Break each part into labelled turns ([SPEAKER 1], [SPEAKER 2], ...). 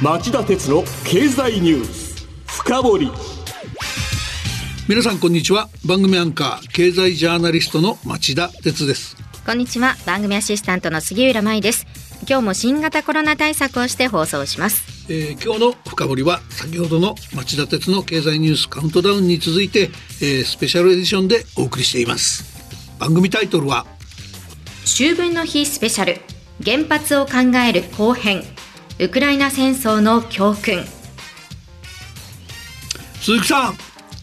[SPEAKER 1] 町田鉄の経済ニュース深掘り。
[SPEAKER 2] 皆さんこんにちは。番組アンカー経済ジャーナリストの町田鉄です。
[SPEAKER 3] こんにちは。番組アシスタントの杉浦舞です。今日も新型コロナ対策をして放送します。
[SPEAKER 2] えー、今日の深掘りは先ほどの町田鉄の経済ニュースカウントダウンに続いて、えー、スペシャルエディションでお送りしています。番組タイトルは
[SPEAKER 3] 秋分の日スペシャル。原発を考える後編ウクライナ戦争の教訓。
[SPEAKER 2] 鈴木さん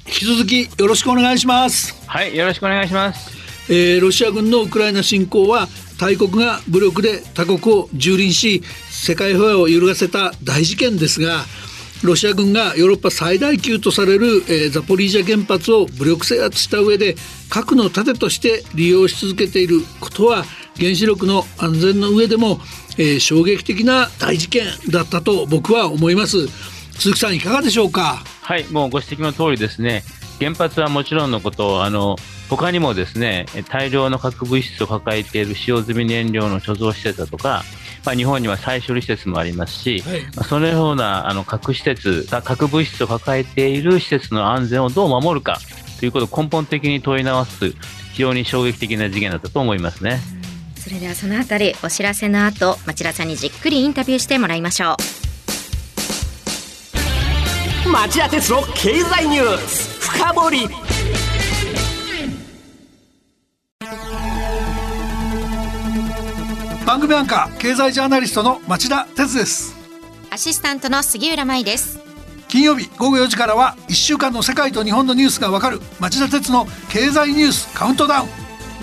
[SPEAKER 2] 引き続きよろしくお願いします。
[SPEAKER 4] はいよろしくお願いします。
[SPEAKER 2] えー、ロシア軍のウクライナ侵攻は大国が武力で他国を蹂躙し世界平和を揺るがせた大事件ですがロシア軍がヨーロッパ最大級とされる、えー、ザポリージャ原発を武力制圧した上で核の盾として利用し続けていることは原子力の安全の上でも、えー、衝撃的な大事件だったと僕は思います。鈴木さんいかがでしょうか？
[SPEAKER 4] はいもうご指摘の通りですね。原発はもちろんのことあの他にもですね大量の核物質を抱えている使用済み燃料の貯蔵施設だとか、まあ、日本には再処理施設もありますし、はい、まあ、そのようなあの核施設核物質を抱えている施設の安全をどう守るかということを根本的に問い直す非常に衝撃的な事件だったと思いますね。
[SPEAKER 3] それではそのあたりお知らせの後町田さんにじっくりインタビューしてもらいましょ
[SPEAKER 1] う。町田鉄の経済ニュース深掘り。
[SPEAKER 2] 番組アンカー経済ジャーナリストの町田哲です。
[SPEAKER 3] アシスタントの杉浦舞です。
[SPEAKER 2] 金曜日午後4時からは1週間の世界と日本のニュースがわかる町田哲の経済ニュースカウントダウン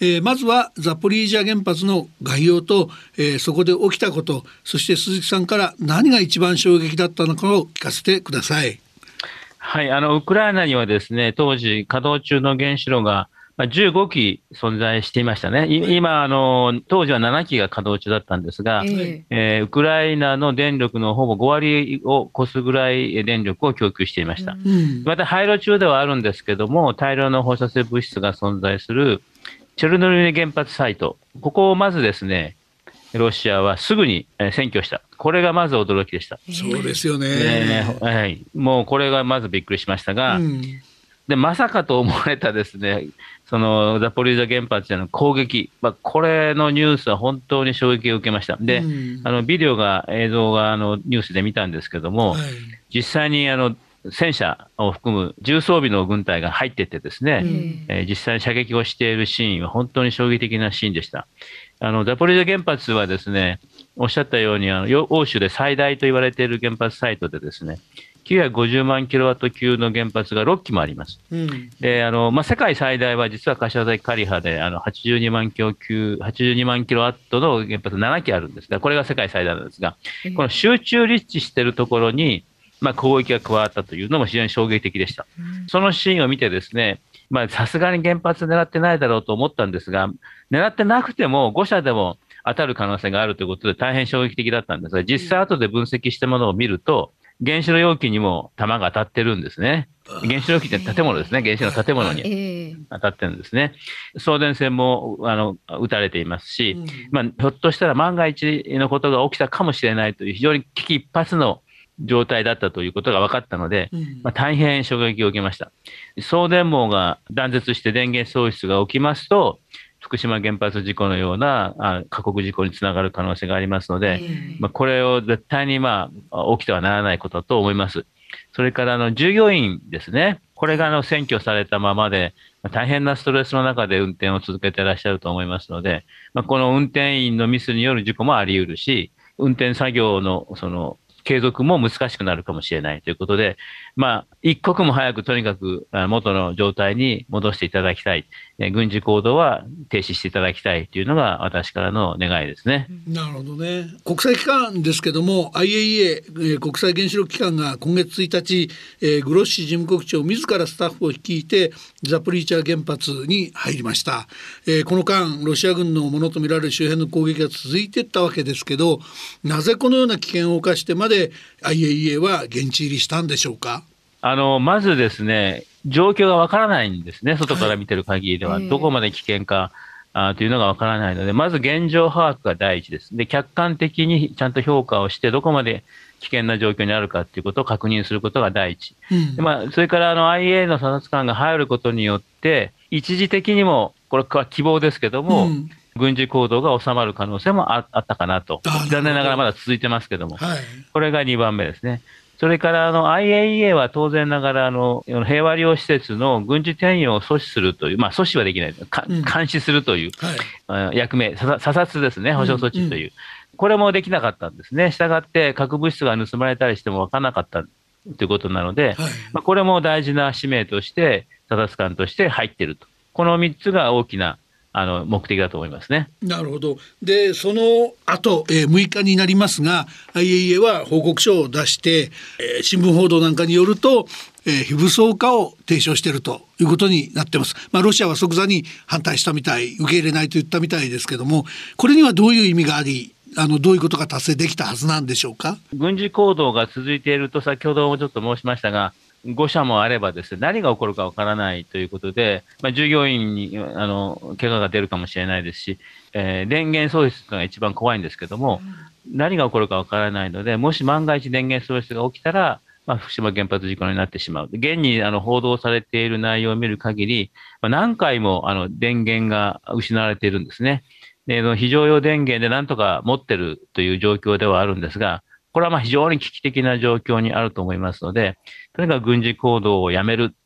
[SPEAKER 2] えー、まずはザポリージャ原発の概要と、えー、そこで起きたことそして鈴木さんから何が一番衝撃だったのかを聞かせてください。
[SPEAKER 4] はい、あのウクライナにはですね当時稼働中の原子炉が15機存在していましたね、今あの、当時は7機が稼働中だったんですが、えー、えー、ウクライナの電力のほぼ5割を超すぐらい電力を供給していました。うん、また廃炉中ではあるんですけども、大量の放射性物質が存在するチェルノルニ原発サイト、ここをまずですね、ロシアはすぐに占拠した。これがまず驚きでした。
[SPEAKER 2] そうですよね。
[SPEAKER 4] ねはい。もうこれがまずびっくりしましたが、うん、で、まさかと思われたですね、そのザポリージャ原発への攻撃、まあ、これのニュースは本当に衝撃を受けました。で、うん、あのビデオが、映像があのニュースで見たんですけども、はい、実際にあの戦車を含む重装備の軍隊が入っててですね、うん、えー、実際に射撃をしているシーンは本当に衝撃的なシーンでした。あのザポリージャ原発はですね、おっしゃったようにあの欧州で最大と言われている原発サイトでですね、950万キロワット級の原発が6基もあります。うん、であのまあ、世界最大は実は柏崎刈羽であの82万キロ級82万キロワットの原発7基あるんですが、これが世界最大なんですが、この集中立地しているところに、まあ、攻撃が加わったというのも非常に衝撃的でした。そのシーンを見てですね、さすがに原発狙ってないだろうと思ったんですが、狙ってなくても5社でも当たる可能性があるということで大変衝撃的だったんですが、実際後で分析したものを見ると、原子炉容器にも弾が当たってるんですね。原子炉容器って建物ですね。原子炉の建物に当たってるんですね。送電線もあの撃たれていますし、まあ、ひょっとしたら万が一のことが起きたかもしれないという非常に危機一髪の状態だったということが分かったので、まあ、大変衝撃を受けました。送電網が断絶して電源喪失が起きますと、福島原発事故のようなあ過酷事故につながる可能性がありますので、まあ、これを絶対に、まあ、起きてはならないことだと思います。それからあの従業員ですね、これがあの占拠されたままで、大変なストレスの中で運転を続けていらっしゃると思いますので、まあ、この運転員のミスによる事故もあり得るし、運転作業のその継続も難しくなるかもしれないということで、まあ、一刻も早くとにかく元の状態に戻していただきたい、軍事行動は停止していただきたいというのが私からの願いですね。
[SPEAKER 2] なるほどね。国際機関ですけども IAEA、国際原子力機関が今月1日、えー、グロッシ事務局長自らスタッフを率いてザポリーチャー原発に入りました、えー、この間ロシア軍のものとみられる周辺の攻撃が続いていったわけですけどなぜこのような危険を冒してまで IAEA は現地入りしたんでしょうか？
[SPEAKER 4] あの、まずですね、状況がわからないんですね、外から見てる限りでは、はい、どこまで危険か。あというのがわからないので、まず現状把握が第一です。で、客観的にちゃんと評価をして、どこまで危険な状況にあるかということを確認することが第一。うん、でまあ、それからあの IA の査察官が入ることによって、一時的にも、これは希望ですけども、うん、軍事行動が収まる可能性もあったかなと。残念ながらまだ続いてますけども、はい、これが2番目ですね。それからあの IAEA は当然ながらあの平和利用施設の軍事転用を阻止するという、まあ、阻止はできない、監視するという、はい、役目、査察ですね、保障措置という、うんうん、これもできなかったんですね、したがって核物質が盗まれたりしても分からなかったということなので、はい、まあ、これも大事な使命として、査察官として入っていると、この3つが大きなあの目的だと思いますね。
[SPEAKER 2] なるほど。で、その後、えー、6日になりますが、IAEA は報告書を出して、えー、新聞報道なんかによると、えー、非武装化を提唱しているということになってます。まあ、ロシアは即座に反対したみたい、受け入れないと言ったみたいですけども、これにはどういう意味があり、あのどういうことが達成できたはずなんでしょうか？
[SPEAKER 4] 軍事行動が続いていると、先ほどもちょっと申しましたが、誤射もあればですね、何が起こるかわからないということで、まあ、従業員にあの怪我が出るかもしれないですし、えー、電源喪失が一番怖いんですけども、うん、何が起こるかわからないので、もし万が一電源喪失が起きたら、まあ、福島原発事故になってしまう。現にあの報道されている内容を見る限り、まあ、何回もあの電源が失われているんですね。で非常用電源でなんとか持ってるという状況ではあるんですが、これはまあ非常に危機的な状況にあると思いますので、とにかく軍事行動をやめる。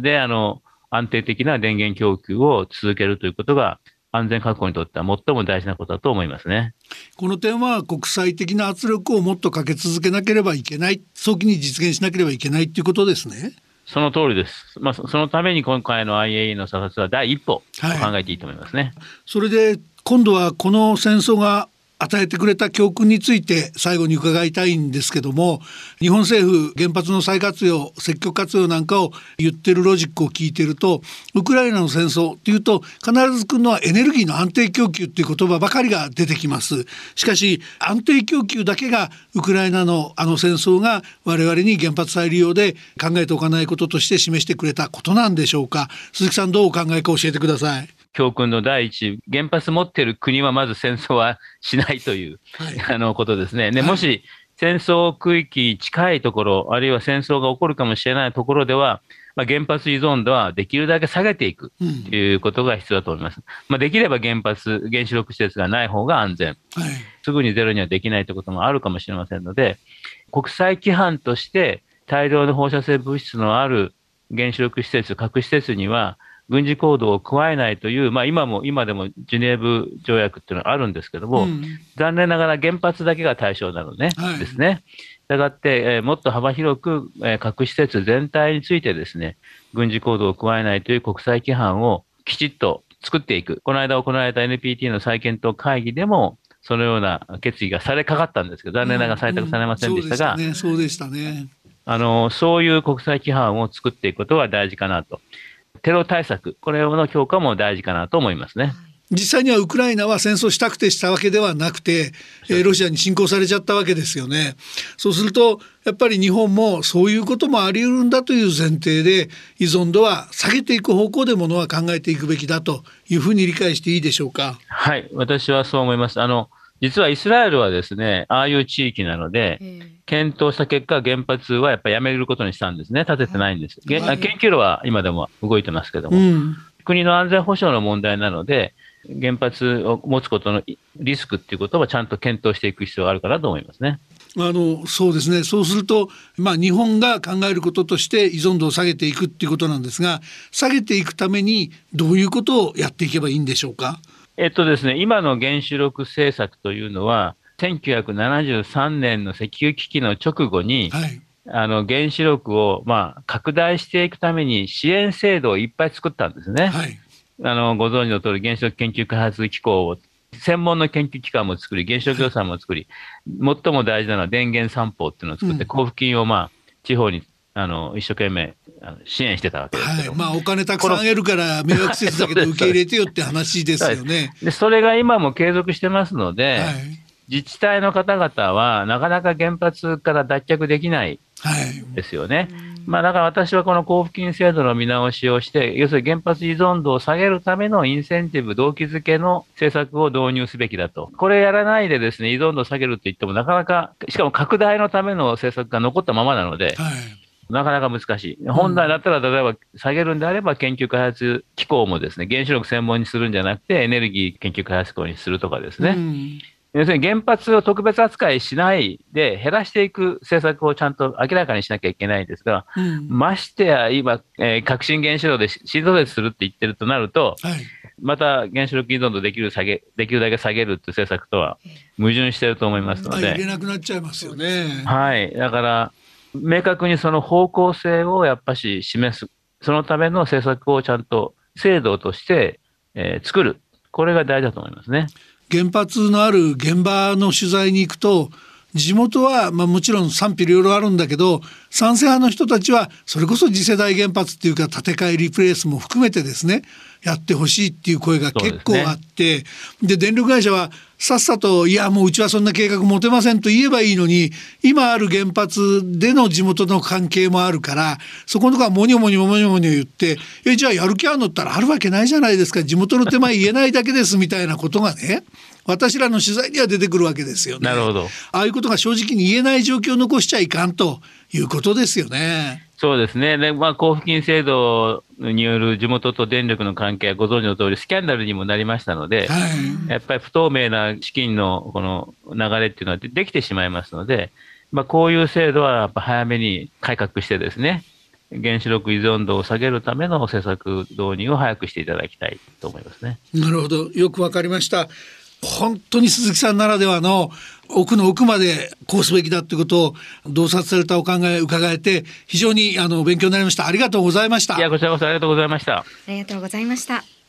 [SPEAKER 4] で、あの、安定的な電源供給を続けるということが、安全確保にとっては最も大事なことだと思いますね。
[SPEAKER 2] この点は国際的な圧力をもっとかけ続けなければいけない、早期に実現しなければいけないということですね。
[SPEAKER 4] その通りです。まあ、そのために今回の IAE の査察は第一歩と考えていいと思いますね。はい、
[SPEAKER 2] それで今度はこの戦争が与えてくれた教訓について最後に伺いたいんですけども日本政府原発の再活用積極活用なんかを言ってるロジックを聞いてるとウクライナの戦争っていうと必ず来るのはエネルギーの安定供給っていう言葉ばかりが出てきます。しかし安定供給だけがウクライナのあの戦争が我々に原発再利用で考えておかないこととして示してくれたことなんでしょうか。鈴木さんどうお考えか教えてください。
[SPEAKER 4] 教訓の第一、原発持ってる国はまず戦争はしないという、はい、あのことですね。でもし、戦争区域近いところ、あるいは戦争が起こるかもしれないところでは、まあ、原発依存度はできるだけ下げていくということが必要だと思います。うん、まあ、できれば原発、原子力施設がない方が安全、はい、すぐにゼロにはできないということもあるかもしれませんので、国際規範として大量の放射性物質のある原子力施設、核施設には、軍事行動を加えないという、まあ、今も、今でもジュネーブ条約っていうのがあるんですけども、うん、残念ながら原発だけが対象なのね、はい、ですね。したがって、えー、もっと幅広く、えー、核施設全体についてですね、軍事行動を加えないという国際規範をきちっと作っていく。この間行われた NPT の再検討会議でも、そのような決議がされかかったんですけど、残念ながら採択されませんでしたが、
[SPEAKER 2] そうでしたね。
[SPEAKER 4] あの、そういう国際規範を作っていくことが大事かなと。テロ対策、これの強化も大事かなと思いますね。
[SPEAKER 2] 実際にはウクライナは戦争したくてしたわけではなくて、えー、ロシアに侵攻されちゃったわけですよね。そうするとやっぱり日本もそういうこともあり得るんだという前提で依存度は下げていく方向でものは考えていくべきだというふうに理解していいでしょうか？
[SPEAKER 4] はい、私はそう思います。あの実はイスラエルはですね、ああいう地域なので、検討した結果、原発はやっぱりやめることにしたんですね。建ててないんです。研究路は今でも動いてますけども、うん、国の安全保障の問題なので、原発を持つことのリスクっていうことはちゃんと検討していく必要があるかなと思いますね。
[SPEAKER 2] あのそうですねそうすると、まあ、日本が考えることとして依存度を下げていくっていうことなんですが下げていくためにどういうことをやっていけばいいんでしょうか？
[SPEAKER 4] えっとですね、今の原子力政策というのは1973年の石油危機の直後に、はい、あの原子力を、まあ、拡大していくために支援制度をいっぱい作ったんですね。はい、あのご存知の通り原子力研究開発機構を専門の研究機関も作り、原子力予算も作り、最も大事なのは電源散歩っていうのを作って、交付金を、まあ、地方にあの一生懸命支援してたわけですけど、はい、
[SPEAKER 2] まあ、お金たくさんあげるから迷惑施設だけど 受け入れてよって話ですよね。
[SPEAKER 4] でそれが今も継続してますので、はい、自治体の方々はなかなか原発から脱却できないですよね。はいまあ、だから私はこの交付金制度の見直しをして、要するに原発依存度を下げるためのインセンティブ、動機づけの政策を導入すべきだと。これやらないでですね、依存度を下げるって言ってもなかなか、しかも拡大のための政策が残ったままなので、はいなかなか難しい。本来だったら、例えば下げるんであれば、研究開発機構もですね、原子力専門にするんじゃなくて、エネルギー研究開発機構にするとかですね。うん要するに原発を特別扱いしないで減らしていく政策をちゃんと明らかにしなきゃいけないんですが、うん、ましてや今、えー、革新原子炉で新増設するって言ってるとなると、はい、また原子力依存度できる下げできるだけ下げるっていう政策とは矛盾してると思いますので。
[SPEAKER 2] 入れなくなっちゃいますよね。
[SPEAKER 4] はい。だから、明確にその方向性をやっぱし示す。そのための政策をちゃんと制度として、えー、作る。これが大事だと思いますね。
[SPEAKER 2] 原発のある現場の取材に行くと地元は、まあ、もちろん賛否両論あるんだけど賛成派の人たちはそれこそ次世代原発っていうか建て替えリプレイスも含めてですねやってほしいっていう声が結構あってで、ね、電力会社はさっさといやもううちはそんな計画持てませんと言えばいいのに今ある原発での地元の関係もあるからそこのとこはもにょもにょもにょもにょ言ってえじゃあやる気あるのったらあるわけないじゃないですか地元の手前言えないだけですみたいなことがね私らの取材には出てくるわけですよね。
[SPEAKER 4] なるほど。
[SPEAKER 2] ああいうことが正直に言えない状況を残しちゃいかんということですよね。
[SPEAKER 4] そうですね。で、まあ、交付金制度による地元と電力の関係はご存知の通り、スキャンダルにもなりましたので、はい、やっぱり不透明な資金のこの流れっていうのはできてしまいますので、まあ、こういう制度はやっぱ早めに改革してですね、原子力依存度を下げるための政策導入を早くしていただきたいと思いますね。
[SPEAKER 2] なるほど。よくわかりました。本当に鈴木さんならではの奥の奥までこうすべきだということを洞察されたお考え伺えて非常にあの勉強になりました。ありがとうございました。
[SPEAKER 4] いやこちらこそありがとうございました。あ
[SPEAKER 3] りがとうございました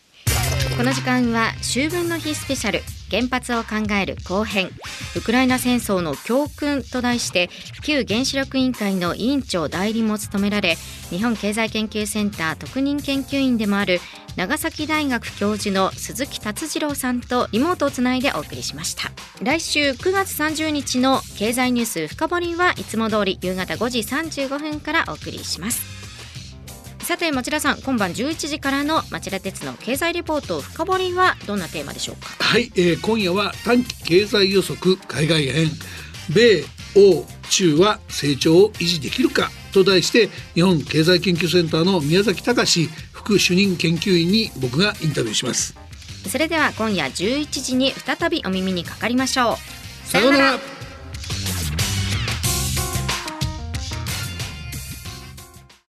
[SPEAKER 3] この時間は秋分の日スペシャル原発を考える後編ウクライナ戦争の教訓と題して旧原子力委員会の委員長代理も務められ日本経済研究センター特任研究員でもある長崎大学教授の鈴木達次郎さんとリモートをつないでお送りしました。来週9月30日の経済ニュース深掘りはいつも通り夕方5時35分からお送りします。さて町田さん今晩11時からの町田鉄の経済レポート深掘りはどんなテーマでしょうか？
[SPEAKER 2] はい、えー、今夜は短期経済予測海外編。米欧中は成長を維持できるかと題して日本経済研究センターの宮崎隆副主任研究員に僕がインタビューします。
[SPEAKER 3] それでは今夜11時に再びお耳にかかりましょう。
[SPEAKER 2] さようなら